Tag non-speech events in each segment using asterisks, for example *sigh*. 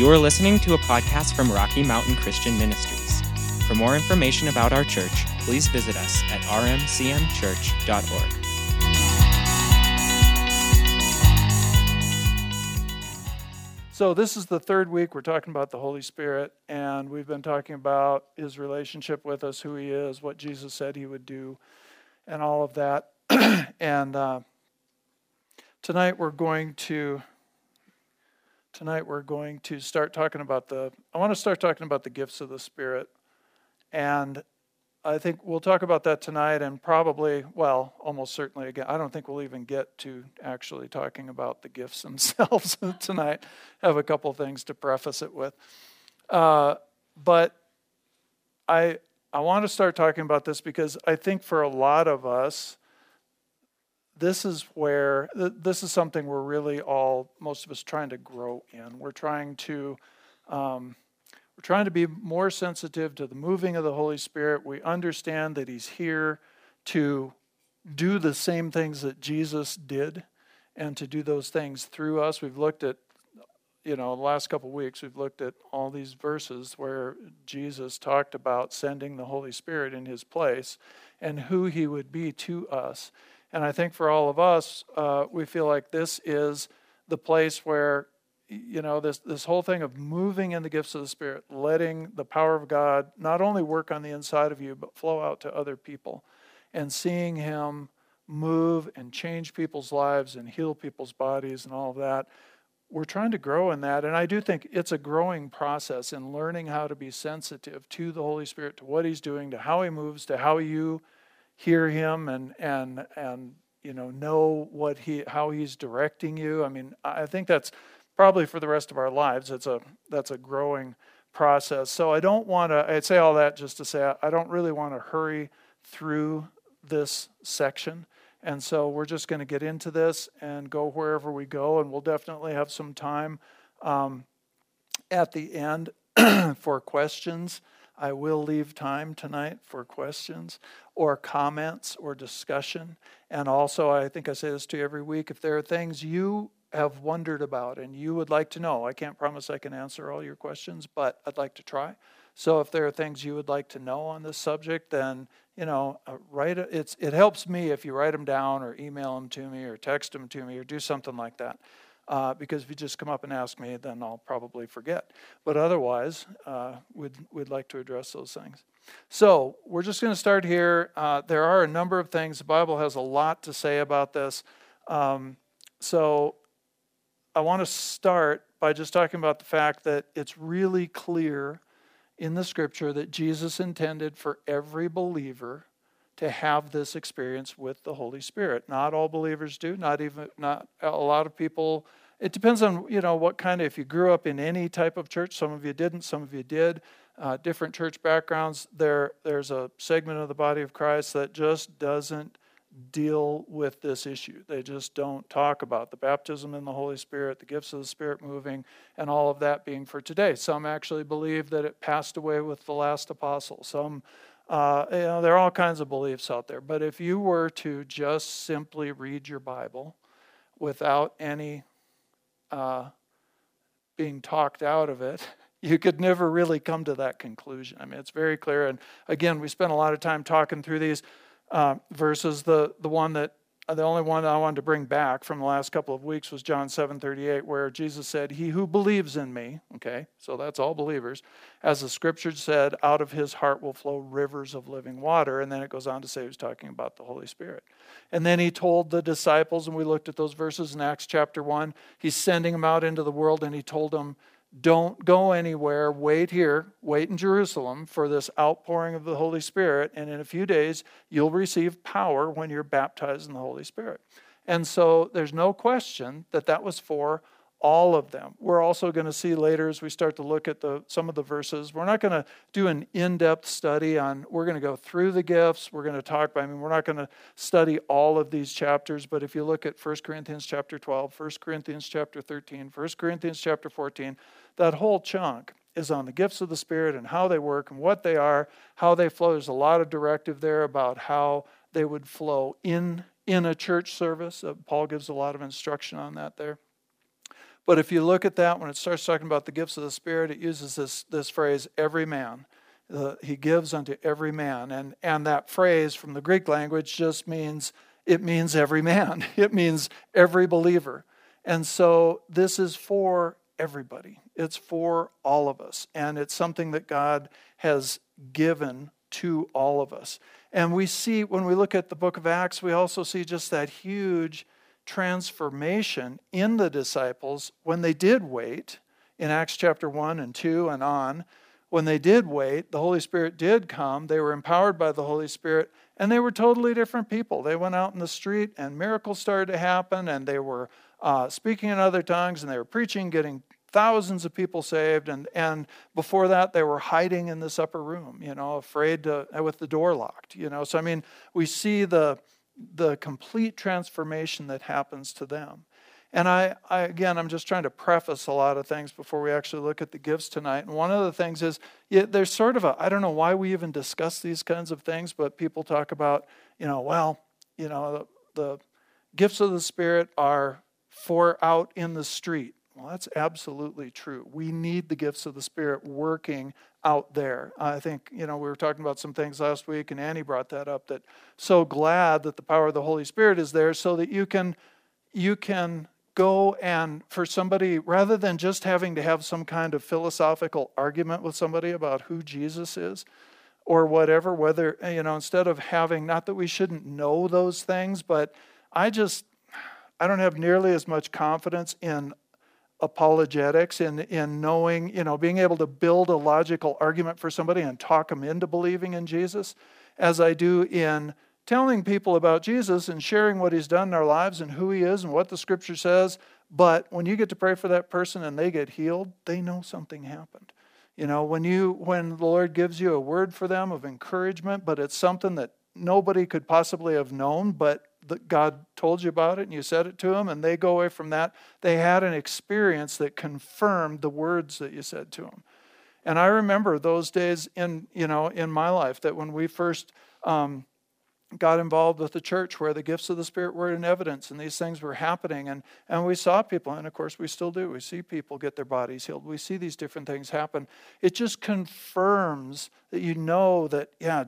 You are listening to a podcast from Rocky Mountain Christian Ministries. For more information about our church, please visit us at rmcmchurch.org. So, this is the third week we're talking about the Holy Spirit, and we've been talking about his relationship with us, who he is, what Jesus said he would do, and all of that. *clears throat* and uh, tonight we're going to tonight we're going to start talking about the i want to start talking about the gifts of the spirit. And i think we'll talk about that tonight and probably well almost certainly again i don't think we'll even get to actually talking about the gifts *laughs* themselves tonight. Have a couple things to preface it with. Uh, but i i want to start talking about this because i think for a lot of us this is where this is something we're really all most of us trying to grow in. We're trying to um, we're trying to be more sensitive to the moving of the holy spirit. We understand that he's here to do the same things that jesus did and to do those things through us. We've looked at you know the last couple of weeks we've looked at all these verses where jesus talked about sending the holy spirit in his place and who he would be to us and I think for all of us, uh, we feel like this is the place where, you know, this, this whole thing of moving in the gifts of the Spirit, letting the power of God not only work on the inside of you, but flow out to other people, and seeing Him move and change people's lives and heal people's bodies and all of that. We're trying to grow in that. And I do think it's a growing process in learning how to be sensitive to the Holy Spirit, to what He's doing, to how He moves, to how you hear him and and and you know know what he how he's directing you. I mean, I think that's probably for the rest of our lives. It's a that's a growing process. So I don't want to. I'd say all that just to say I don't really want to hurry through this section. And so we're just going to get into this and go wherever we go, and we'll definitely have some time um, at the end *clears throat* for questions. I will leave time tonight for questions or comments or discussion. And also, I think I say this to you every week if there are things you have wondered about and you would like to know, I can't promise I can answer all your questions, but I'd like to try. So if there are things you would like to know on this subject, then you know, uh, write it. It's it helps me if you write them down or email them to me or text them to me or do something like that. Uh, because if you just come up and ask me, then I'll probably forget. But otherwise, uh, we'd, we'd like to address those things. So we're just going to start here. Uh, there are a number of things. The Bible has a lot to say about this. Um, so I want to start by just talking about the fact that it's really clear in the scripture that Jesus intended for every believer to have this experience with the Holy Spirit. Not all believers do, not even not a lot of people it depends on you know what kind of if you grew up in any type of church some of you didn't some of you did uh, different church backgrounds there there's a segment of the body of christ that just doesn't deal with this issue. They just don't talk about the baptism in the holy spirit the gifts of the spirit moving and all of that being for today. Some actually believe that it passed away with the last apostle. Some uh, you know there are all kinds of beliefs out there. But if you were to just simply read your bible without any uh, being talked out of it, *laughs* you could never really come to that conclusion. I mean, it's very clear. And again, we spent a lot of time talking through these uh, verses. The the one that Uh, the only one I wanted to bring back from the last couple of weeks was John 7:38 where Jesus said, "He who believes in me, okay? So that's all believers. As the scripture said, out of his heart will flow rivers of living water." And then it goes on to say he was talking about the Holy Spirit. And then he told the disciples and we looked at those verses in Acts chapter 1. He's sending them out into the world and he told them don't go anywhere. Wait here. Wait in Jerusalem for this outpouring of the Holy Spirit. And in a few days, you'll receive power when you're baptized in the Holy Spirit. And so there's no question that that was for all of them. We're also going to see later as we start to look at the, some of the verses. We're not going to do an in-depth study on. We're going to go through the gifts. We're going to talk. I mean, we're not going to study all of these chapters. But if you look at 1 Corinthians chapter 12, 1 Corinthians chapter 13, 1 Corinthians chapter 14, that whole chunk is on the gifts of the Spirit and how they work and what they are, how they flow. There's a lot of directive there about how they would flow in in a church service. Uh, Paul gives a lot of instruction on that there. But if you look at that, when it starts talking about the gifts of the Spirit, it uses this, this phrase, every man. Uh, he gives unto every man. And, and that phrase from the Greek language just means, it means every man. *laughs* It means every believer. And so this is for everybody. It's for all of us. And it's something that God has given to all of us. And we see, when we look at the book of Acts, we also see just that huge transformation in the disciples when they did wait in Acts chapter 1 and 2 and on. When they did wait, the Holy Spirit did come. They were empowered by the Holy Spirit, and they were totally different people. They went out in the street, and miracles started to happen, and they were uh, speaking in other tongues, and they were preaching, getting thousands of people saved and, and before that they were hiding in this upper room you know afraid to with the door locked you know so i mean we see the the complete transformation that happens to them. And I, I again i'm just trying to preface a lot of things before we actually look at the gifts tonight. And one of the things is yeah, there's sort of a i don't know why we even discuss these kinds of things but people talk about you know well you know the, the gifts of the spirit are for out in the street well, that's absolutely true. We need the gifts of the Spirit working out there. I think, you know, we were talking about some things last week, and Annie brought that up that so glad that the power of the Holy Spirit is there so that you can you can go and for somebody rather than just having to have some kind of philosophical argument with somebody about who Jesus is or whatever whether you know instead of having not that we shouldn't know those things but I just I don't have nearly as much confidence in apologetics in, in knowing, you know, being able to build a logical argument for somebody and talk them into believing in Jesus as I do in telling people about Jesus and sharing what he's done in our lives and who he is and what the scripture says. But when you get to pray for that person and they get healed, they know something happened. You know, when you when the Lord gives you a word for them of encouragement, but it's something that nobody could possibly have known, but that God told you about it and you said it to them, and they go away from that. They had an experience that confirmed the words that you said to them. And I remember those days in you know in my life that when we first um, got involved with the church where the gifts of the Spirit were in evidence and these things were happening. And, and we saw people, and of course we still do. We see people get their bodies healed. We see these different things happen. It just confirms that you know that, yeah,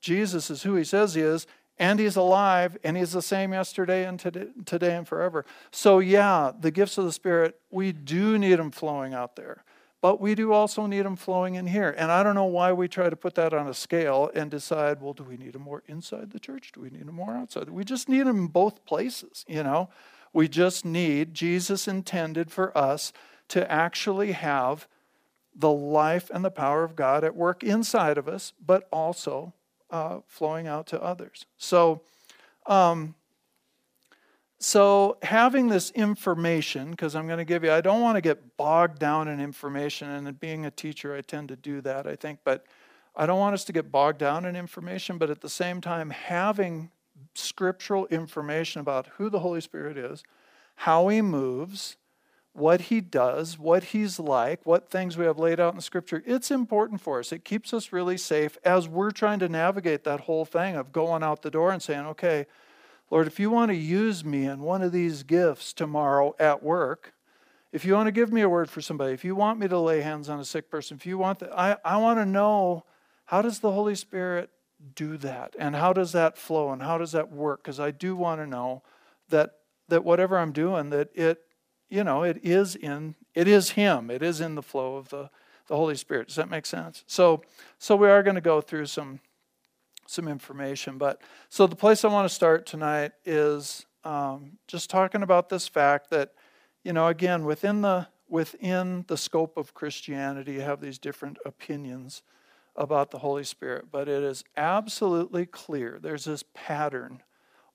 Jesus is who he says he is, and he's alive, and he's the same yesterday and today, today and forever. So, yeah, the gifts of the Spirit, we do need them flowing out there but we do also need them flowing in here. And I don't know why we try to put that on a scale and decide, well, do we need them more inside the church? Do we need them more outside? We just need them in both places, you know? We just need, Jesus intended for us to actually have the life and the power of God at work inside of us, but also uh, flowing out to others. So, um, so, having this information, because I'm going to give you, I don't want to get bogged down in information, and being a teacher, I tend to do that, I think, but I don't want us to get bogged down in information, but at the same time, having scriptural information about who the Holy Spirit is, how he moves, what he does, what he's like, what things we have laid out in scripture, it's important for us. It keeps us really safe as we're trying to navigate that whole thing of going out the door and saying, okay, Lord, if you want to use me in one of these gifts tomorrow at work, if you want to give me a word for somebody, if you want me to lay hands on a sick person, if you want that, I, I want to know how does the Holy Spirit do that? And how does that flow and how does that work? Because I do want to know that that whatever I'm doing, that it, you know, it is in it is Him. It is in the flow of the, the Holy Spirit. Does that make sense? So so we are going to go through some some information. But so the place I want to start tonight is um, just talking about this fact that, you know, again, within the within the scope of Christianity, you have these different opinions about the Holy Spirit, but it is absolutely clear. There's this pattern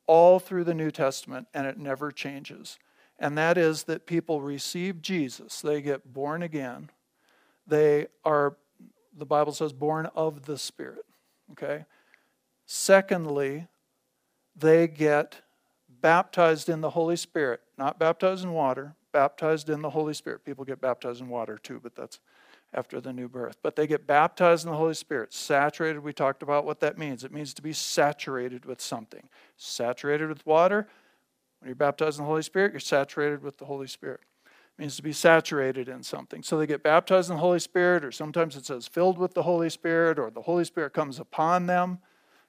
all through the New Testament, and it never changes. And that is that people receive Jesus, they get born again. They are, the Bible says, born of the Spirit. Okay? Secondly, they get baptized in the Holy Spirit, not baptized in water, baptized in the Holy Spirit. People get baptized in water too, but that's after the new birth. But they get baptized in the Holy Spirit. Saturated, we talked about what that means. It means to be saturated with something. Saturated with water, when you're baptized in the Holy Spirit, you're saturated with the Holy Spirit. It means to be saturated in something. So they get baptized in the Holy Spirit, or sometimes it says filled with the Holy Spirit, or the Holy Spirit comes upon them.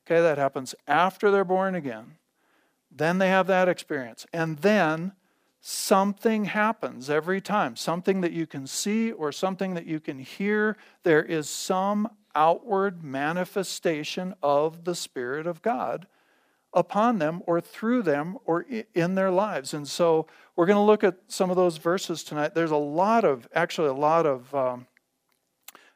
Okay, that happens after they're born again. Then they have that experience. And then something happens every time something that you can see or something that you can hear. There is some outward manifestation of the Spirit of God upon them or through them or in their lives. And so we're going to look at some of those verses tonight. There's a lot of, actually, a lot of um,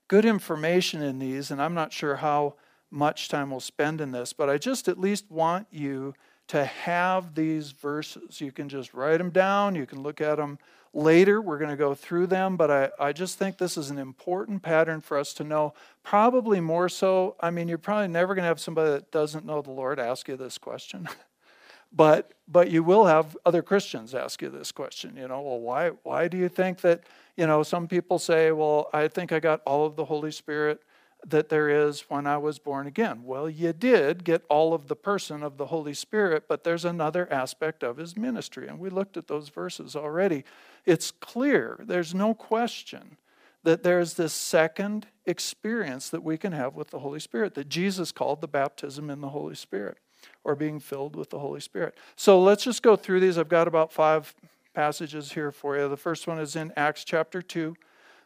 good information in these, and I'm not sure how much time we'll spend in this, but I just at least want you to have these verses. You can just write them down, you can look at them later. We're going to go through them, but I, I just think this is an important pattern for us to know. Probably more so, I mean, you're probably never going to have somebody that doesn't know the Lord ask you this question. *laughs* but but you will have other Christians ask you this question, you know, well, why why do you think that, you know, some people say, well, I think I got all of the Holy Spirit that there is when I was born again. Well, you did get all of the person of the Holy Spirit, but there's another aspect of his ministry. And we looked at those verses already. It's clear, there's no question that there's this second experience that we can have with the Holy Spirit that Jesus called the baptism in the Holy Spirit or being filled with the Holy Spirit. So let's just go through these. I've got about five passages here for you. The first one is in Acts chapter 2.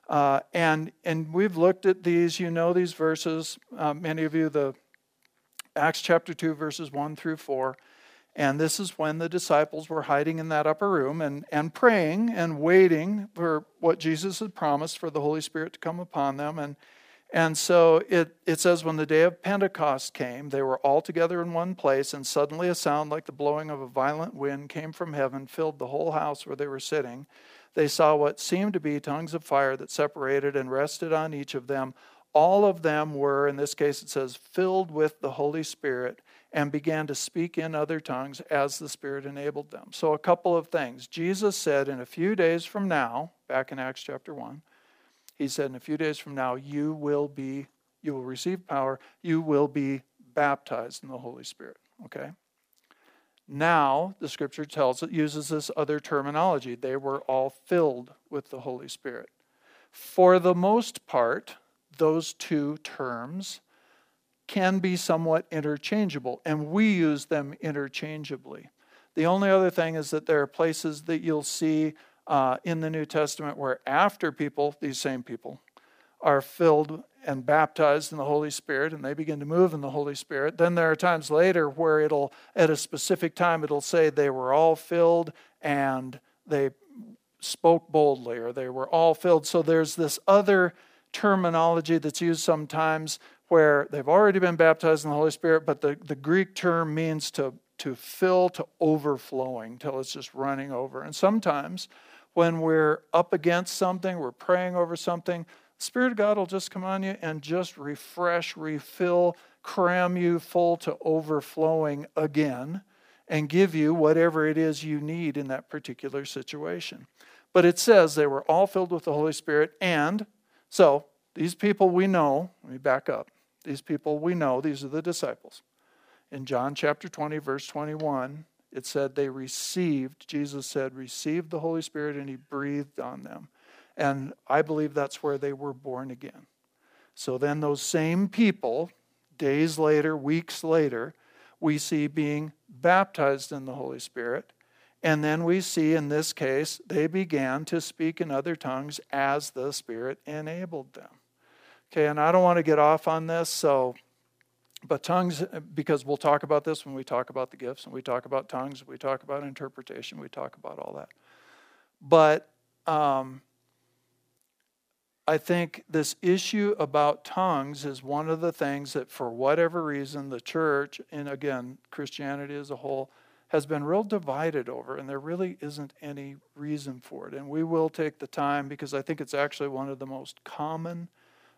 Uh, and and we've looked at these. You know these verses. Uh, many of you, the Acts chapter two, verses one through four. And this is when the disciples were hiding in that upper room and, and praying and waiting for what Jesus had promised for the Holy Spirit to come upon them. And, and so it, it says, when the day of Pentecost came, they were all together in one place, and suddenly a sound like the blowing of a violent wind came from heaven, filled the whole house where they were sitting they saw what seemed to be tongues of fire that separated and rested on each of them. All of them were, in this case it says, filled with the Holy Spirit and began to speak in other tongues as the Spirit enabled them. So, a couple of things. Jesus said, in a few days from now, back in Acts chapter 1, he said, in a few days from now, you will be, you will receive power, you will be baptized in the Holy Spirit. Okay? Now, the scripture tells it uses this other terminology. They were all filled with the Holy Spirit. For the most part, those two terms can be somewhat interchangeable, and we use them interchangeably. The only other thing is that there are places that you'll see uh, in the New Testament where after people, these same people, are filled and baptized in the Holy Spirit and they begin to move in the Holy Spirit. Then there are times later where it'll, at a specific time, it'll say they were all filled and they spoke boldly or they were all filled. So there's this other terminology that's used sometimes where they've already been baptized in the Holy Spirit, but the, the Greek term means to, to fill to overflowing till it's just running over. And sometimes when we're up against something, we're praying over something, Spirit of God will just come on you and just refresh, refill, cram you full to overflowing again and give you whatever it is you need in that particular situation. But it says they were all filled with the Holy Spirit, and so these people we know, let me back up. These people we know, these are the disciples. In John chapter 20, verse 21, it said they received, Jesus said, received the Holy Spirit and he breathed on them. And I believe that's where they were born again. So then, those same people, days later, weeks later, we see being baptized in the Holy Spirit. And then we see in this case, they began to speak in other tongues as the Spirit enabled them. Okay, and I don't want to get off on this, so, but tongues, because we'll talk about this when we talk about the gifts and we talk about tongues, we talk about interpretation, we talk about all that. But um, I think this issue about tongues is one of the things that, for whatever reason, the church, and again, Christianity as a whole, has been real divided over, and there really isn't any reason for it. And we will take the time because I think it's actually one of the most common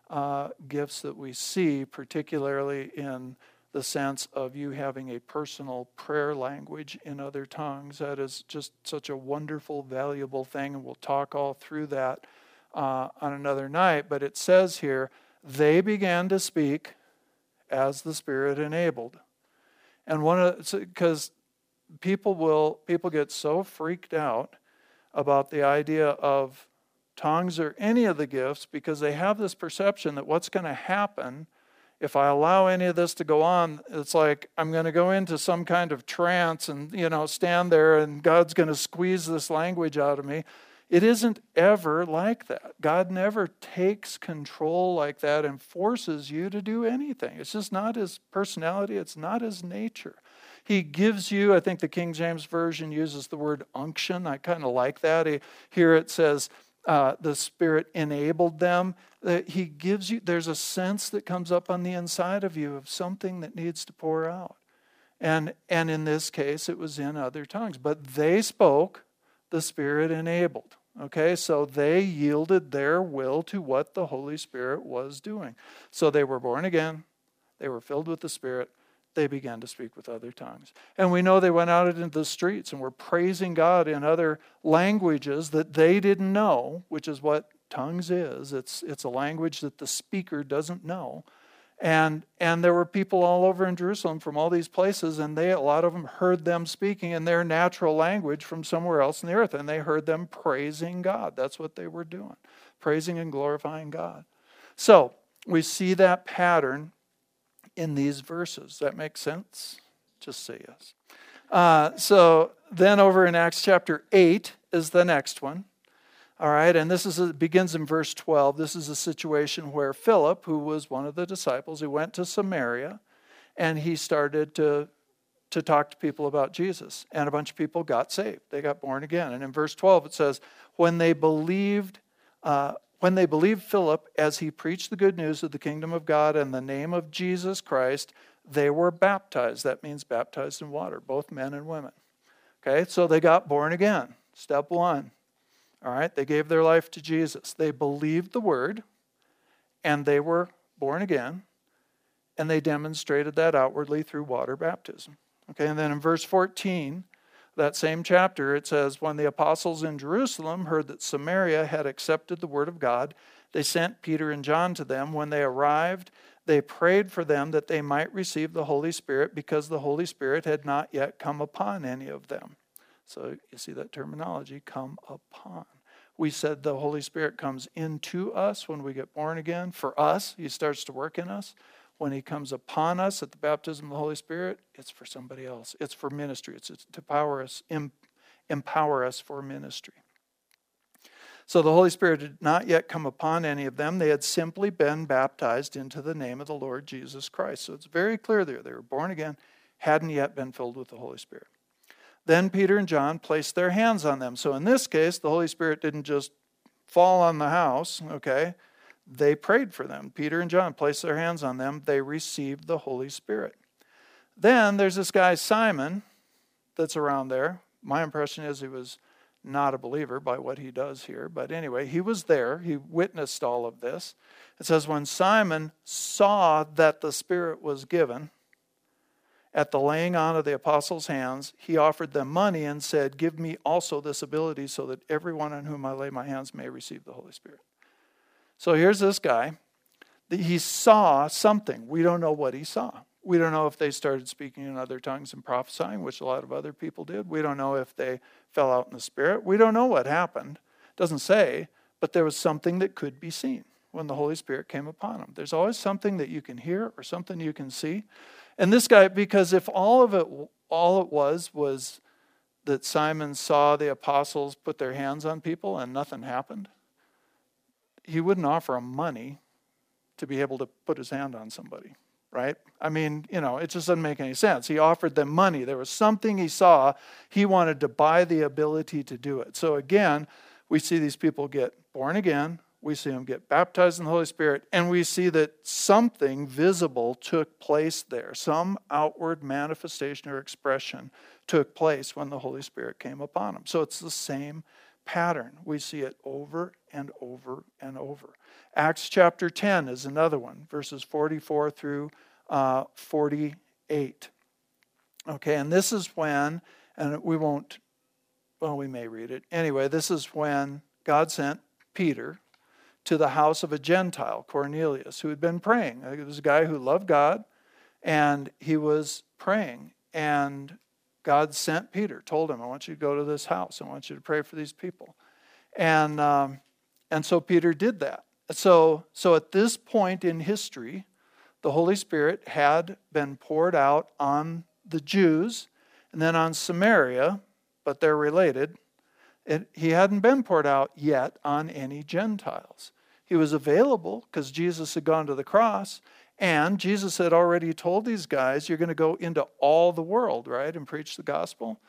uh, gifts that we see, particularly in the sense of you having a personal prayer language in other tongues. That is just such a wonderful, valuable thing, and we'll talk all through that uh, on another night, but it says here, they began to speak as the Spirit enabled. And one of because people will people get so freaked out about the idea of tongues or any of the gifts because they have this perception that what's going to happen if I allow any of this to go on, it's like I'm going to go into some kind of trance and, you know, stand there and God's going to squeeze this language out of me. It isn't ever like that. God never takes control like that and forces you to do anything. It's just not his personality, it's not his nature. He gives you, I think the King James Version uses the word unction. I kind of like that. Here it says, uh, the Spirit enabled them. Uh, he gives you, there's a sense that comes up on the inside of you of something that needs to pour out. And, and in this case, it was in other tongues. But they spoke, the Spirit enabled. Okay, so they yielded their will to what the Holy Spirit was doing. So they were born again, they were filled with the Spirit, they began to speak with other tongues. And we know they went out into the streets and were praising God in other languages that they didn't know, which is what tongues is. It's, it's a language that the speaker doesn't know. And, and there were people all over in Jerusalem from all these places, and they, a lot of them heard them speaking in their natural language from somewhere else in the earth, and they heard them praising God. That's what they were doing, praising and glorifying God. So we see that pattern in these verses. That makes sense? Just say yes. Uh, so then over in Acts chapter 8 is the next one. All right, and this is a, begins in verse 12. This is a situation where Philip, who was one of the disciples, he went to Samaria and he started to, to talk to people about Jesus. And a bunch of people got saved. They got born again. And in verse 12 it says, when they believed, uh, when they believed Philip as he preached the good news of the kingdom of God in the name of Jesus Christ, they were baptized. That means baptized in water, both men and women. Okay, so they got born again. Step one. All right, they gave their life to Jesus. They believed the word and they were born again, and they demonstrated that outwardly through water baptism. Okay, and then in verse 14, that same chapter, it says, When the apostles in Jerusalem heard that Samaria had accepted the word of God, they sent Peter and John to them. When they arrived, they prayed for them that they might receive the Holy Spirit because the Holy Spirit had not yet come upon any of them. So you see that terminology come upon. We said the Holy Spirit comes into us when we get born again. For us, He starts to work in us when he comes upon us at the baptism of the Holy Spirit, it's for somebody else. It's for ministry. It's, to power us, empower us for ministry. So the Holy Spirit had not yet come upon any of them. They had simply been baptized into the name of the Lord Jesus Christ. So it's very clear there. They were born again, hadn't yet been filled with the Holy Spirit. Then Peter and John placed their hands on them. So in this case, the Holy Spirit didn't just fall on the house, okay? they prayed for them. Peter and John placed their hands on them. They received the Holy Spirit. Then there's this guy, Simon, that's around there. My impression is he was not a believer by what he does here. But anyway, he was there. He witnessed all of this. It says, when Simon saw that the Spirit was given at the laying on of the apostles' hands, he offered them money and said, Give me also this ability so that everyone on whom I lay my hands may receive the Holy Spirit. So here's this guy. He saw something. We don't know what he saw. We don't know if they started speaking in other tongues and prophesying, which a lot of other people did. We don't know if they fell out in the spirit. We don't know what happened. It doesn't say, but there was something that could be seen when the Holy Spirit came upon them. There's always something that you can hear or something you can see. And this guy, because if all of it, all it was, was that Simon saw the apostles put their hands on people and nothing happened, he wouldn't offer him money to be able to put his hand on somebody, right? I mean, you know, it just doesn't make any sense. He offered them money. There was something he saw. He wanted to buy the ability to do it. So again, we see these people get born again. We see them get baptized in the Holy Spirit, and we see that something visible took place there. Some outward manifestation or expression took place when the Holy Spirit came upon them. So it's the same pattern. We see it over and over and over. Acts chapter 10 is another one, verses 44 through uh, 48. Okay, and this is when, and we won't, well, we may read it. Anyway, this is when God sent Peter to the house of a Gentile, Cornelius, who had been praying. It was a guy who loved God, and he was praying. And God sent Peter, told him, I want you to go to this house. I want you to pray for these people. And, um, and so Peter did that. So, so at this point in history, the Holy Spirit had been poured out on the Jews and then on Samaria, but they're related. It, he hadn't been poured out yet on any Gentiles. He was available because Jesus had gone to the cross, and Jesus had already told these guys, You're going to go into all the world, right, and preach the gospel.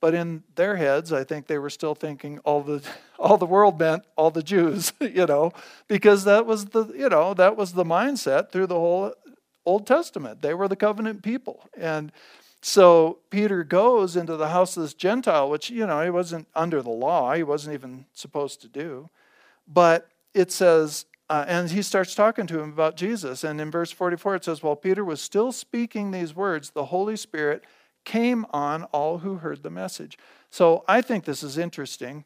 But in their heads, I think they were still thinking all the *laughs* all the world meant all the Jews, *laughs* you know, because that was the you know that was the mindset through the whole Old Testament. They were the covenant people, and so Peter goes into the house of this Gentile, which you know he wasn't under the law, he wasn't even supposed to do, but it says. Uh, and he starts talking to him about Jesus. And in verse 44, it says, While Peter was still speaking these words, the Holy Spirit came on all who heard the message. So I think this is interesting.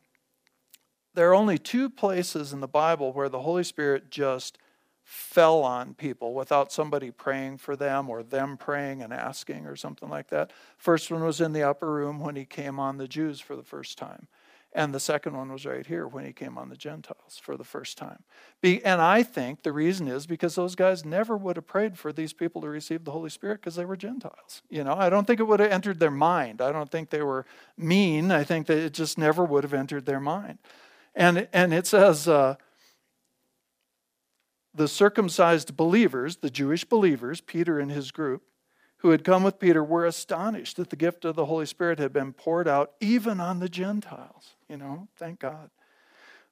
There are only two places in the Bible where the Holy Spirit just fell on people without somebody praying for them or them praying and asking or something like that. First one was in the upper room when he came on the Jews for the first time. And the second one was right here when he came on the Gentiles for the first time. Be, and I think the reason is because those guys never would have prayed for these people to receive the Holy Spirit because they were Gentiles. You know, I don't think it would have entered their mind. I don't think they were mean. I think that it just never would have entered their mind. And, and it says, uh, the circumcised believers, the Jewish believers, Peter and his group, who had come with Peter were astonished that the gift of the Holy Spirit had been poured out even on the Gentiles. You know, thank God.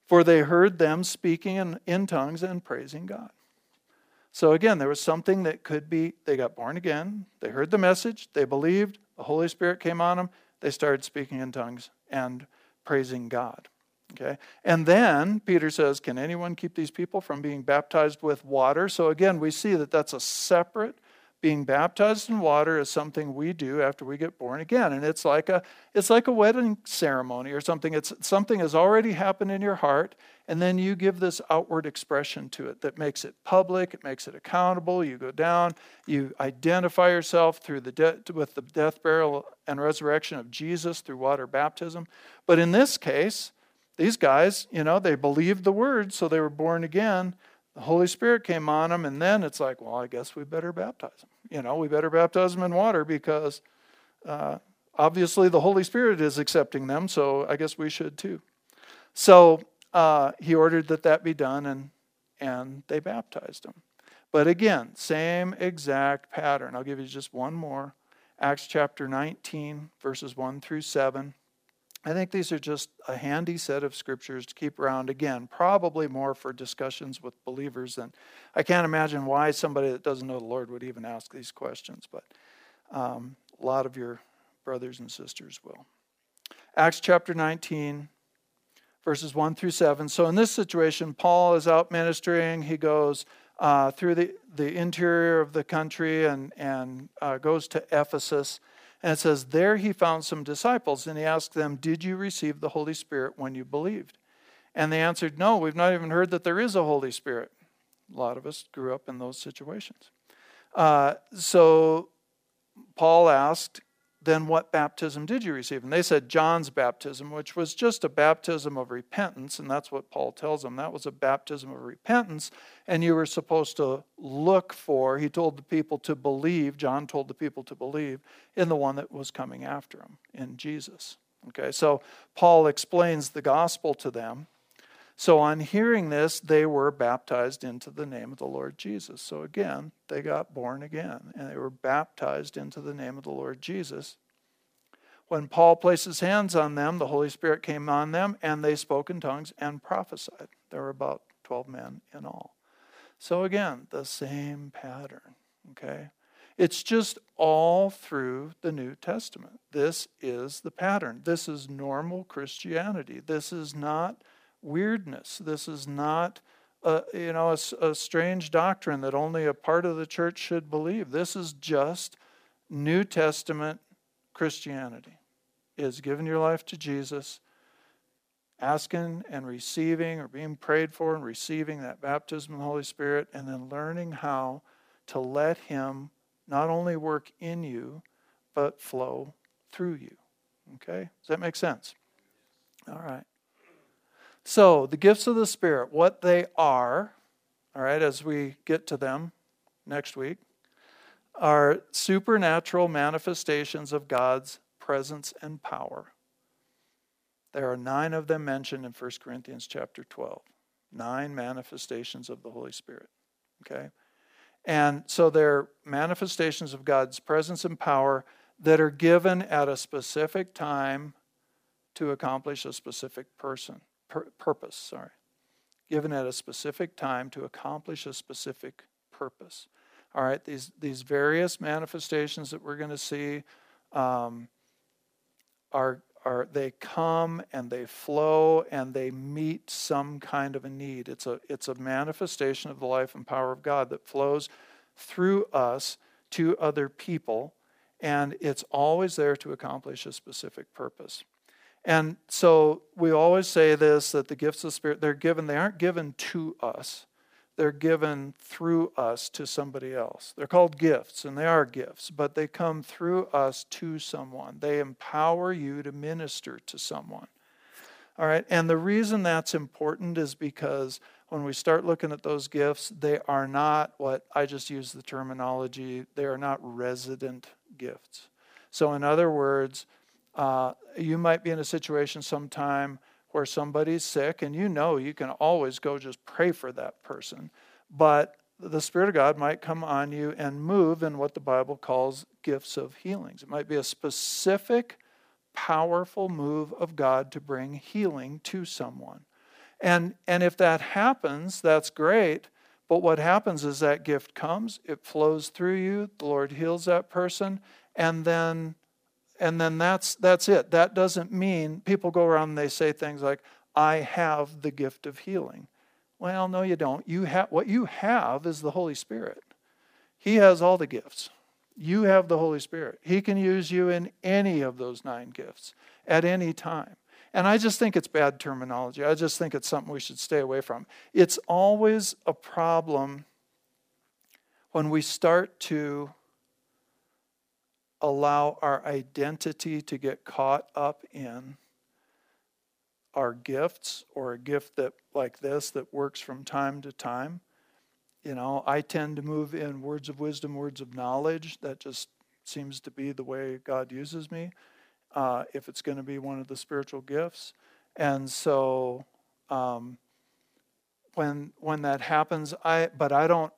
For they heard them speaking in, in tongues and praising God. So again, there was something that could be, they got born again, they heard the message, they believed, the Holy Spirit came on them, they started speaking in tongues and praising God. Okay? And then Peter says, Can anyone keep these people from being baptized with water? So again, we see that that's a separate being baptized in water is something we do after we get born again. And it's like a it's like a wedding ceremony or something. It's something has already happened in your heart and then you give this outward expression to it that makes it public it makes it accountable. You go down you identify yourself through the de- with the death burial and resurrection of Jesus through water baptism. But in this case these guys you know they believed the word so they were born again the Holy Spirit came on them, and then it's like, well, I guess we better baptize them. You know, we better baptize them in water because uh, obviously the Holy Spirit is accepting them, so I guess we should too. So uh, he ordered that that be done, and and they baptized them. But again, same exact pattern. I'll give you just one more. Acts chapter 19, verses 1 through 7. I think these are just a handy set of scriptures to keep around. Again, probably more for discussions with believers than I can't imagine why somebody that doesn't know the Lord would even ask these questions, but um, a lot of your brothers and sisters will. Acts chapter 19, verses 1 through 7. So in this situation, Paul is out ministering. He goes uh, through the, the interior of the country and, and uh, goes to Ephesus. And it says, There he found some disciples, and he asked them, Did you receive the Holy Spirit when you believed? And they answered, No, we've not even heard that there is a Holy Spirit. A lot of us grew up in those situations. Uh, so Paul asked, then what baptism did you receive? And they said John's baptism, which was just a baptism of repentance. And that's what Paul tells them. That was a baptism of repentance. And you were supposed to look for, he told the people to believe, John told the people to believe in the one that was coming after him, in Jesus. Okay, so Paul explains the gospel to them. So on hearing this, they were baptized into the name of the Lord Jesus. So again, they got born again and they were baptized into the name of the Lord Jesus. When Paul placed his hands on them, the Holy Spirit came on them and they spoke in tongues and prophesied. There were about 12 men in all. So again, the same pattern, okay? It's just all through the New Testament. This is the pattern. This is normal Christianity. This is not weirdness. This is not a, you know, a, a strange doctrine that only a part of the church should believe. This is just New Testament Christianity. Is giving your life to Jesus, asking and receiving or being prayed for and receiving that baptism of the Holy Spirit, and then learning how to let Him not only work in you, but flow through you. Okay? Does that make sense? All right. So, the gifts of the Spirit, what they are, all right, as we get to them next week, are supernatural manifestations of God's presence and power. There are nine of them mentioned in 1 Corinthians chapter 12. Nine manifestations of the Holy Spirit. Okay? And so they're manifestations of God's presence and power that are given at a specific time to accomplish a specific person pur- purpose, sorry. Given at a specific time to accomplish a specific purpose. All right, these these various manifestations that we're going to see um, are are they come and they flow and they meet some kind of a need. It's a it's a manifestation of the life and power of God that flows through us to other people, and it's always there to accomplish a specific purpose. And so we always say this that the gifts of Spirit, they're given, they aren't given to us, they're given through us to somebody else. They're called gifts, and they are gifts, but they come through us to someone. They empower you to minister to someone. All right, and the reason that's important is because when we start looking at those gifts, they are not what I just use the terminology, they are not resident gifts. So, in other words, uh, you might be in a situation sometime where somebody's sick, and you know you can always go just pray for that person. But the Spirit of God might come on you and move in what the Bible calls gifts of healings. It might be a specific, powerful move of God to bring healing to someone. And, and if that happens, that's great. But what happens is that gift comes, it flows through you, the Lord heals that person, and then and then that's that's it. That doesn't mean people go around and they say things like, "I have the gift of healing." Well, no, you don't. You have what you have is the Holy Spirit. He has all the gifts. You have the Holy Spirit. He can use you in any of those nine gifts at any time. And I just think it's bad terminology. I just think it's something we should stay away from. It's always a problem when we start to allow our identity to get caught up in our gifts or a gift that like this that works from time to time. You know i tend to move in words of wisdom words of knowledge. That just seems to be the way god uses me uh, if it's going to be one of the spiritual gifts. And so um, when when that happens i but i don't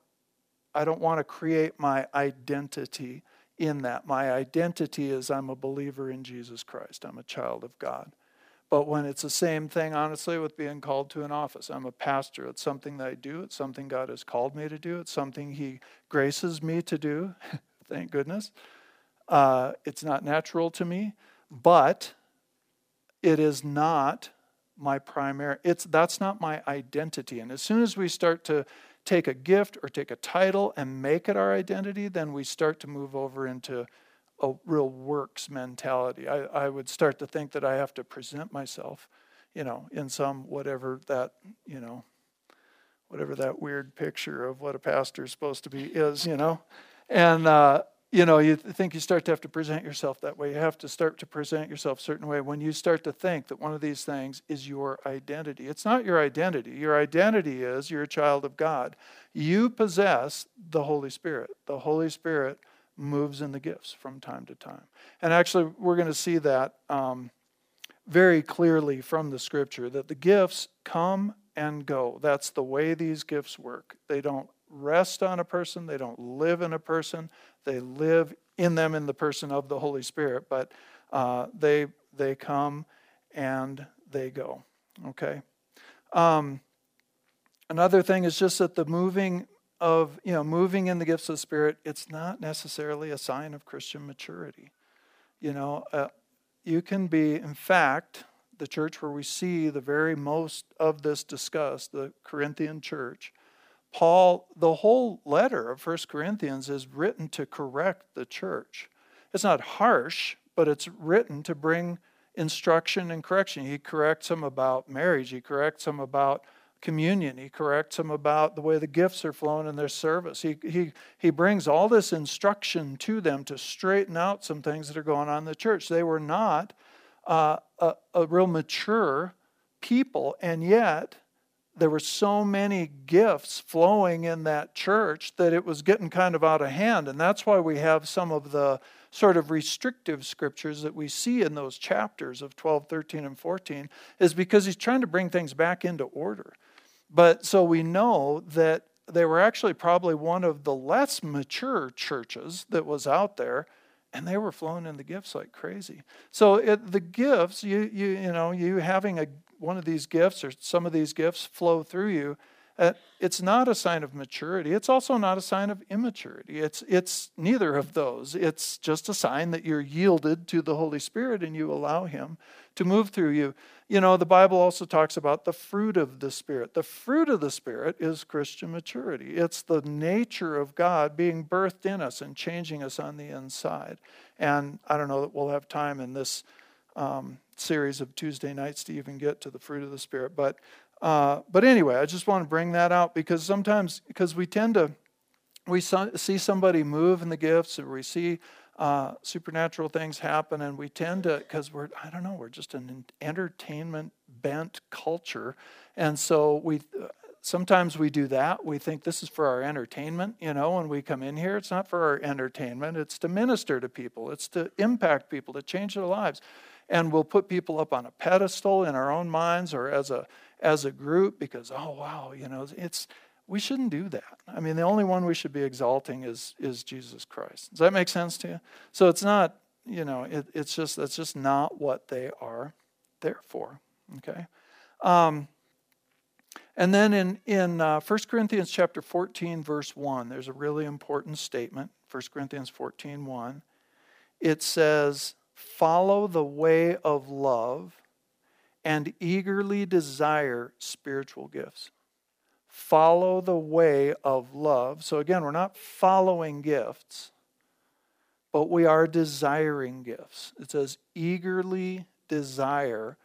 i don't want to create my identity in that. My identity is I'm a believer in Jesus Christ, I'm a child of God. But when it's the same thing, honestly, with being called to an office, I'm a pastor. It's something that I do, it's something God has called me to do, it's something He graces me to do, *laughs* thank goodness. Uh, it's not natural to me, but it is not my primary it's that's not my identity and as soon as we start to take a gift or take a title and make it our identity, then we start to move over into a real works mentality. I, I would start to think that I have to present myself, you know, in some whatever that, you know, whatever that weird picture of what a pastor is supposed to be is, you know. And uh, you know, you think you start to have to present yourself that way. You have to start to present yourself a certain way when you start to think that one of these things is your identity. It's not your identity. Your identity is you're a child of God. You possess the Holy Spirit. The Holy Spirit moves in the gifts from time to time. And actually, we're going to see that um, very clearly from the scripture that the gifts come and go. That's the way these gifts work. They don't rest on a person, they don't live in a person, they live in them in the person of the Holy Spirit, but uh, they, they come and they go. Okay? Um, another thing is just that the moving of, you know, moving in the gifts of the Spirit, it's not necessarily a sign of Christian maturity. You know, uh, you can be, in fact, the church where we see the very most of this discussed, the Corinthian church, Paul, the whole letter of First Corinthians is written to correct the church. It's not harsh, but it's written to bring instruction and correction. He corrects them about marriage, he corrects them about communion. He corrects them about the way the gifts are flown in their service. He, he, he brings all this instruction to them to straighten out some things that are going on in the church. They were not uh, a, a real mature people, and yet there were so many gifts flowing in that church that it was getting kind of out of hand. And that's why we have some of the sort of restrictive scriptures that we see in those chapters of 12, 13, and 14, is because he's trying to bring things back into order. But so we know that they were actually probably one of the less mature churches that was out there and they were flowing in the gifts like crazy. So it, the gifts, you you you know, you having a one of these gifts or some of these gifts flow through you, uh, it's not a sign of maturity. It's also not a sign of immaturity. It's it's neither of those. It's just a sign that you're yielded to the Holy Spirit and you allow Him to move through you. You know, the Bible also talks about the fruit of the Spirit. The fruit of the Spirit is Christian maturity, it's the nature of God being birthed in us and changing us on the inside. And I don't know that we'll have time in this um, series of Tuesday nights to even get to the fruit of the Spirit. But, uh, but anyway, I just want to bring that out because sometimes, because we tend to, we see somebody move in the gifts or we see uh, supernatural things happen, and we tend to, because we're, I don't know, we're just an entertainment bent culture. And so we, sometimes we do that. We think this is for our entertainment. You know, when we come in here, it's not for our entertainment, it's to minister to people, it's to impact people, to change their lives. And we'll put people up on a pedestal in our own minds or as a as a group because oh wow, you know, it's we shouldn't do that. I mean, the only one we should be exalting is, is Jesus Christ. Does that make sense to you? So it's not, you know, it, it's just, that's just not what they are there for. Okay? Um, and then in, in uh, 1 Corinthians chapter 14, verse 1, there's a really important statement. 1 Corinthians 14, 1. It says, Follow the way of love and eagerly desire spiritual gifts follow the way of love. So again, we're not following gifts, but we are desiring gifts. It says, eagerly desire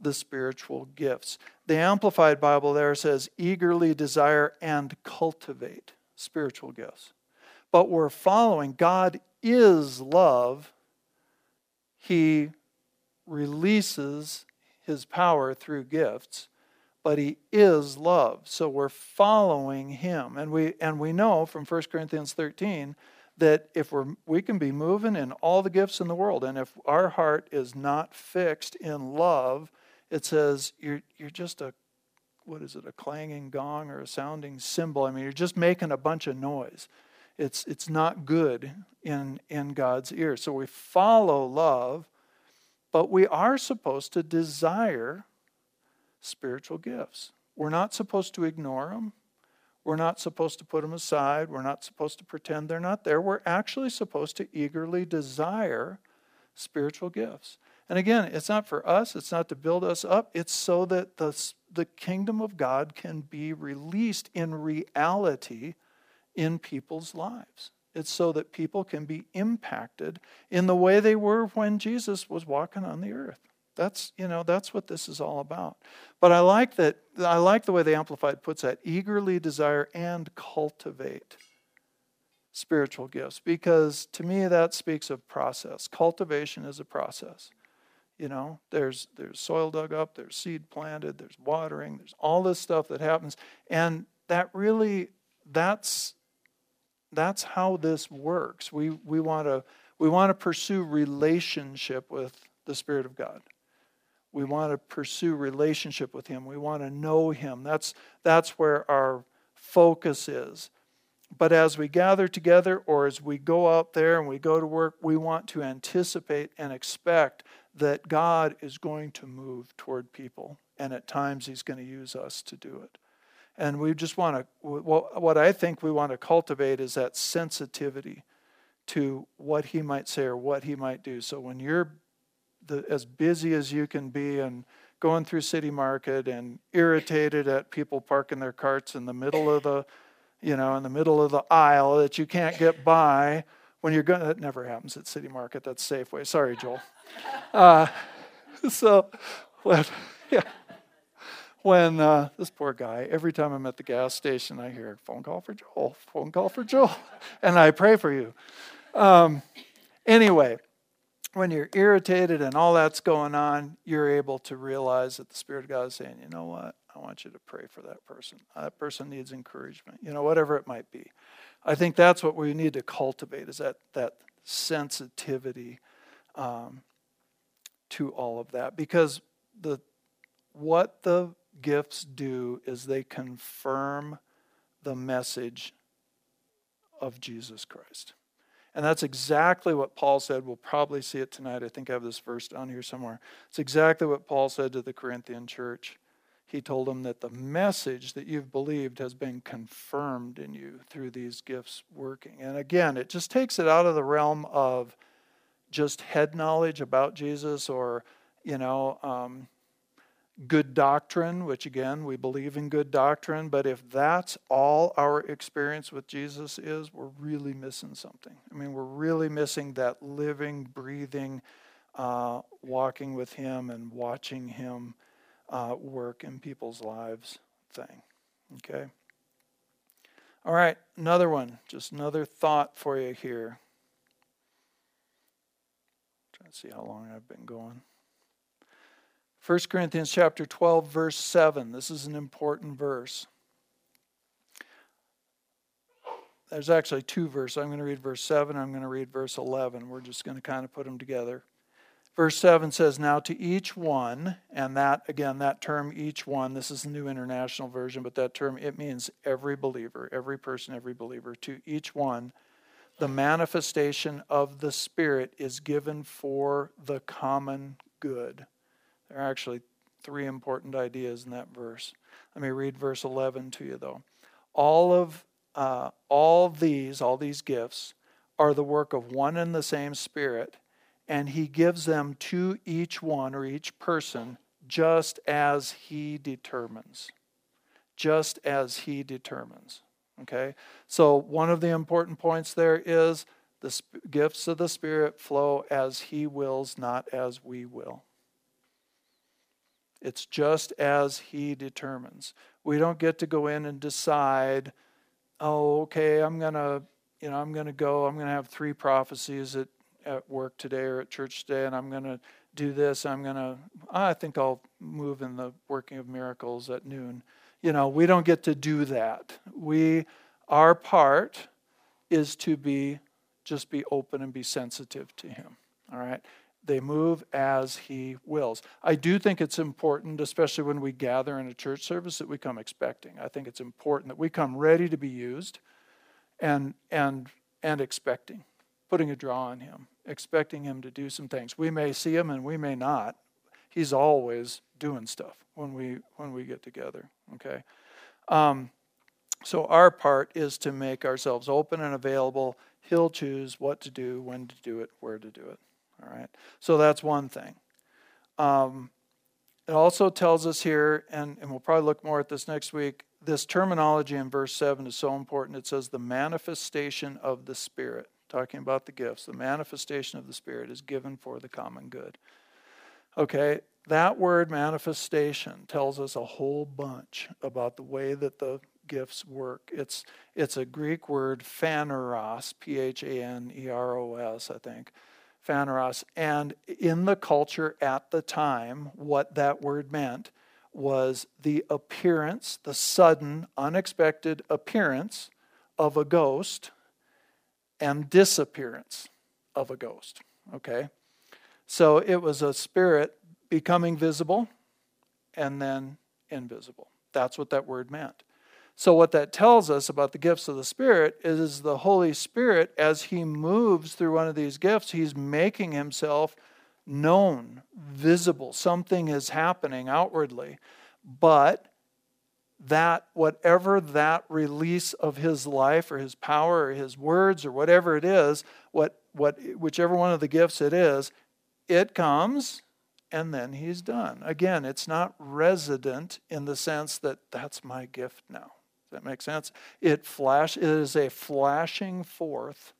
the spiritual gifts. The Amplified Bible there says, eagerly desire and cultivate spiritual gifts. But we're following, God is love. He releases his power through gifts but he is love. So we're following him. And we and we know from 1 Corinthians 13 that if we're we can be moving in all the gifts in the world and if our heart is not fixed in love, it says you're you're just a what is it, a clanging gong or a sounding cymbal. I mean, you're just making a bunch of noise. It's it's not good in in God's ear. So we follow love, but we are supposed to desire spiritual gifts. We're not supposed to ignore them. We're not supposed to put them aside. We're not supposed to pretend they're not there. We're actually supposed to eagerly desire spiritual gifts. And again, it's not for us, it's not to build us up, it's so that the, the kingdom of God can be released in reality in people's lives. It's so that people can be impacted in the way they were when Jesus was walking on the earth. That's, you know, that's what this is all about. But I like that I like the way the Amplified puts that, eagerly desire and cultivate spiritual gifts because to me that speaks of process. Cultivation is a process. You know, there's there's soil dug up, there's seed planted, there's watering, there's all this stuff that happens and that really that's that's how this works. We we want to we want to pursue relationship with the spirit of God. We want to pursue relationship with Him. We want to know Him. That's, that's where our focus is. But as we gather together or as we go out there and we go to work, we want to anticipate and expect that God is going to move toward people. And at times, He's going to use us to do it. And we just want to, what I think we want to cultivate is that sensitivity to what He might say or what He might do. So when you're the, as busy as you can be and going through city market and irritated at people parking their carts in the middle of the you know in the middle of the aisle that you can't get by when you're going that never happens at city market. That's safeway. Sorry joel. Uh, *laughs* so *laughs* yeah when uh, this poor guy, every time I'm at the gas station, I hear phone call for Joel, phone call for Joel, *laughs* and I pray for you. Um, anyway, when you're irritated and all that's going on, you're able to realize that the Spirit of God is saying, you know what? I want you to pray for that person. That person needs encouragement, you know, whatever it might be. I think that's what we need to cultivate is that, that sensitivity um, to all of that. Because the what the gifts do is they confirm the message of Jesus Christ. And that's exactly what Paul said. We'll probably see it tonight. I think I have this verse down here somewhere. It's exactly what Paul said to the Corinthian church. He told them that the message that you've believed has been confirmed in you through these gifts working. And again, it just takes it out of the realm of just head knowledge about Jesus or, you know, um, good doctrine, which again, we believe in good doctrine, but if that's all our experience with Jesus is, we're really missing something. I mean, we're really missing that living, breathing, uh, walking with Him and watching Him uh, work in people's lives thing. Okay? All right, another one, just another thought for you here. Trying to see how long I've been going. 1 Corinthians chapter 12 verse 7. This is an important verse. There's actually two verses. I'm going to read verse 7, I'm going to read verse 11. We're just going to kind of put them together. Verse 7 says, Now to each one, and that, again, that term, each one, this is the New International Version, but that term, it means every believer, every person, every believer. To each one, the manifestation of the Spirit is given for the common good. There are actually three important ideas in that verse. Let me read verse 11 to you, though. All of uh, all these, all these gifts, are the work of one and the same Spirit, and He gives them to each one or each person just as He determines. Just as He determines. Okay? So, one of the important points there is the sp- gifts of the Spirit flow as He wills, not as we will. It's just as He determines. We don't get to go in and decide, oh, okay, I'm going to, you know, I'm going to go, I'm going to have three prophecies at, at work today or at church today, and I'm going to do this. I'm going to, I think I'll move in the working of miracles at noon. You know, we don't get to do that. We, our part is to be, just be open and be sensitive to Him. All right? They move as He wills. I do think it's important, especially when we gather in a church service, that we come expecting. I think it's important that we come ready to be used and, and, and expecting, putting a draw on Him, expecting Him to do some things. We may see Him and we may not. He's always doing stuff when we, when we get together, okay? Um, so our part is to make ourselves open and available. He'll choose what to do, when to do it, where to do it. All right. So that's one thing. Um, it also tells us here, and, and we'll probably look more at this next week, this terminology in verse 7 is so important. It says the manifestation of the Spirit, talking about the gifts. The manifestation of the Spirit is given for the common good. Okay, that word manifestation tells us a whole bunch about the way that the gifts work. It's, it's a Greek word, phaneros, P H A N E R O S, I think phaneros. And in the culture at the time, what that word meant was the appearance, the sudden, unexpected appearance of a ghost and disappearance of a ghost. Okay? So it was a spirit becoming visible and then invisible. That's what that word meant. So, what that tells us about the gifts of the Spirit is the Holy Spirit, as He moves through one of these gifts, He's making Himself known, visible. Something is happening outwardly. But that, whatever that release of His life or His power or His words or whatever it is, what, what, whichever one of the gifts it is, it comes and then He's done. Again, it's not resident in the sense that that's my gift now that make sense? It flash it is a flashing forth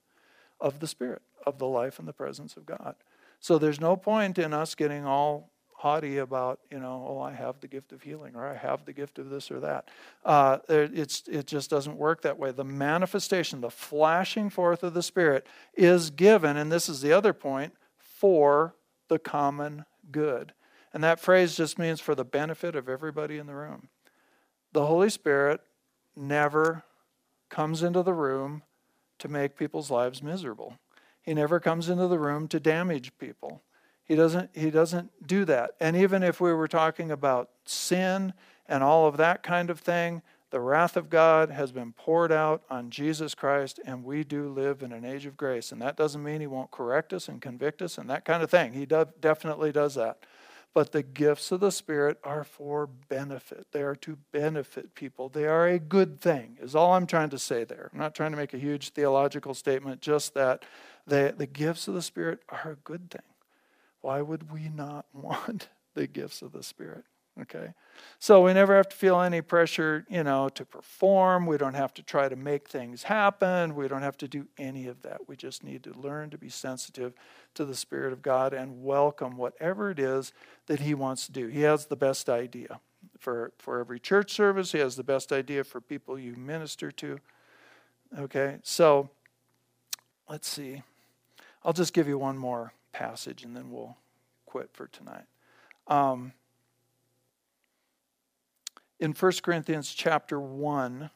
of the Spirit, of the life and the presence of God. So there's no point in us getting all haughty about, you know, oh, I have the gift of healing or I have the gift of this or that. Uh, it's, it just doesn't work that way. The manifestation, the flashing forth of the Spirit is given, and this is the other point, for the common good. And that phrase just means for the benefit of everybody in the room. The Holy Spirit never comes into the room to make people's lives miserable. He never comes into the room to damage people. He doesn't, he doesn't do that. And even if we were talking about sin and all of that kind of thing, the wrath of God has been poured out on Jesus Christ, and we do live in an age of grace. And that doesn't mean He won't correct us and convict us and that kind of thing. He do, definitely does that. But the gifts of the Spirit are for benefit. They are to benefit people. They are a good thing, is all I'm trying to say there. I'm not trying to make a huge theological statement, just that the, the gifts of the Spirit are a good thing. Why would we not *laughs* want the gifts of the Spirit? Okay? So we never have to feel any pressure, you know, to perform. We don't have to try to make things happen. We don't have to do any of that. We just need to learn to be sensitive to the Spirit of God and welcome whatever it is that He wants to do. He has the best idea for, for every church service, He has the best idea for people you minister to. Okay? So let's see. I'll just give you one more passage and then we'll quit for tonight. Um, in 1 Corinthians chapter 1,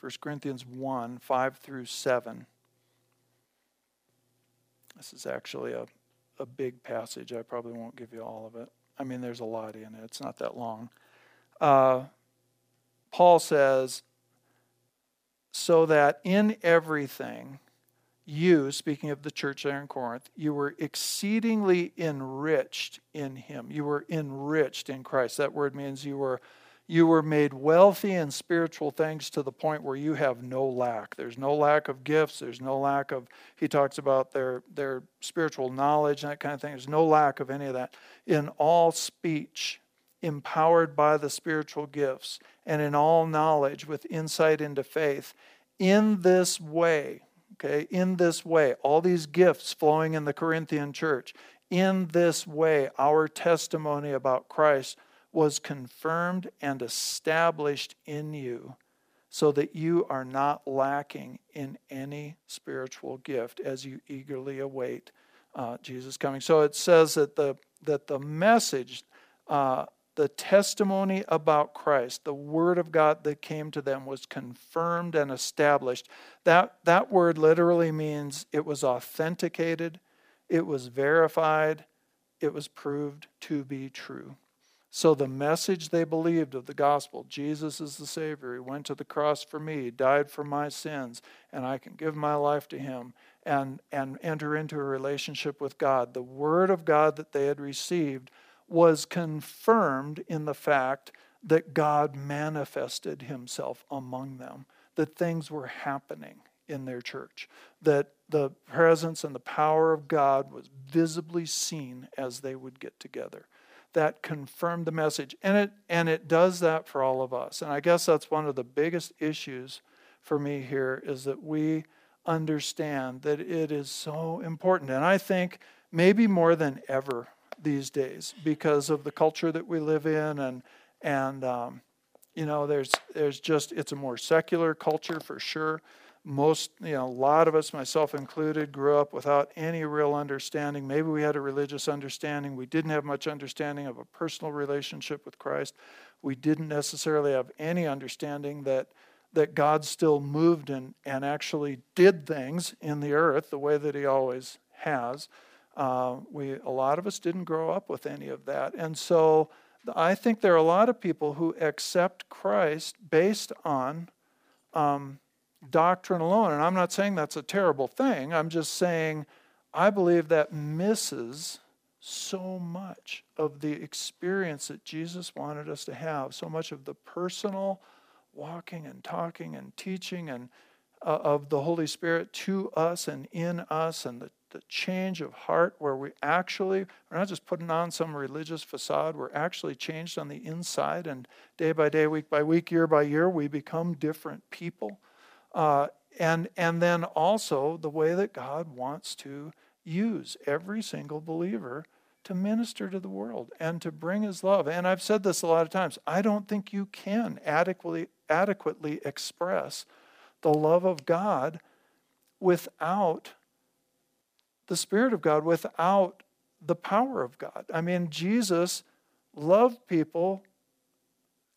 1 Corinthians 1, 5 through 7. This is actually a, a big passage. I probably won't give you all of it. I mean, there's a lot in it, it's not that long. Uh, Paul says, So that in everything, you, speaking of the church there in Corinth, you were exceedingly enriched in him. You were enriched in Christ. That word means you were you were made wealthy in spiritual things to the point where you have no lack. There's no lack of gifts. There's no lack of, he talks about their, their spiritual knowledge and that kind of thing. There's no lack of any of that. In all speech, empowered by the spiritual gifts, and in all knowledge with insight into faith. In this way, okay, in this way, all these gifts flowing in the Corinthian church, in this way, our testimony about Christ was confirmed and established in you so that you are not lacking in any spiritual gift as you eagerly await uh, Jesus coming. So it says that the that the message, uh, the testimony about Christ, the word of God that came to them was confirmed and established. That that word literally means it was authenticated, it was verified, it was proved to be true. So, the message they believed of the gospel Jesus is the Savior. He went to the cross for me, died for my sins, and I can give my life to Him and, and enter into a relationship with God. The Word of God that they had received was confirmed in the fact that God manifested Himself among them, that things were happening in their church, that the presence and the power of God was visibly seen as they would get together that confirmed the message. And it, and it does that for all of us. And I guess that's one of the biggest issues for me here is that we understand that it is so important. And I think maybe more than ever these days because of the culture that we live in and, and um, you know, there's, there's just, it's a more secular culture for sure most, you know, a lot of us, myself included, grew up without any real understanding. Maybe we had a religious understanding. We didn't have much understanding of a personal relationship with Christ. We didn't necessarily have any understanding that that God still moved and, and actually did things in the earth the way that He always has. Uh, we a lot of us didn't grow up with any of that, and so I think there are a lot of people who accept Christ based on um, doctrine alone. And I'm not saying that's a terrible thing. I'm just saying I believe that misses so much of the experience that Jesus wanted us to have, so much of the personal walking and talking and teaching and uh, of the Holy Spirit to us and in us and the, the change of heart where we actually we're not just putting on some religious facade we're actually changed on the inside and day by day week by week year by year we become different people uh, and, and then also the way that God wants to use every single believer to minister to the world and to bring his love. And I've said this a lot of times. I don't think you can adequately adequately express the love of God without the spirit of God, without the power of God. I mean, Jesus loved people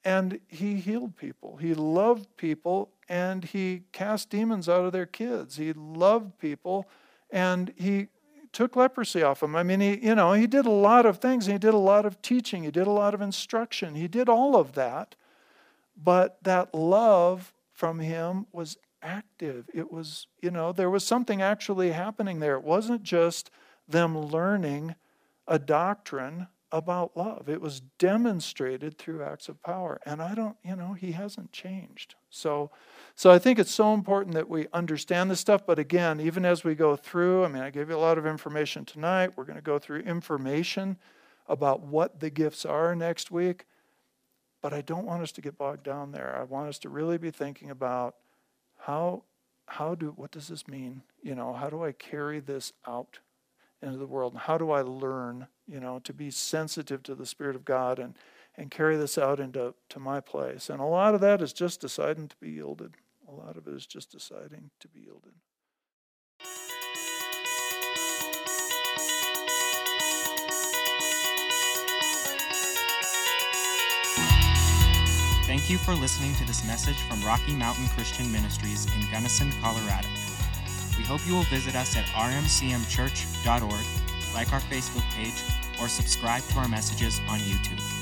and he healed people. He loved people and he cast demons out of their kids. He loved people and he took leprosy off them. I mean, he, you know, he did a lot of things. He did a lot of teaching. He did a lot of instruction. He did all of that. But that love from him was active. It was, you know, there was something actually happening there. It wasn't just them learning a doctrine about love. It was demonstrated through acts of power. And I don't, you know, he hasn't changed. So so I think it's so important that we understand this stuff. But again, even as we go through, I mean, I gave you a lot of information tonight. We're going to go through information about what the gifts are next week. But I don't want us to get bogged down there. I want us to really be thinking about how how do what does this mean? You know, how do I carry this out into the world? And how do I learn, you know, to be sensitive to the Spirit of God and and carry this out into to my place? And a lot of that is just deciding to be yielded. A lot of it is just deciding to be yielded. Thank you for listening to this message from Rocky Mountain Christian Ministries in Gunnison, Colorado. We hope you will visit us at rmcmchurch.org, like our Facebook page, or subscribe to our messages on YouTube.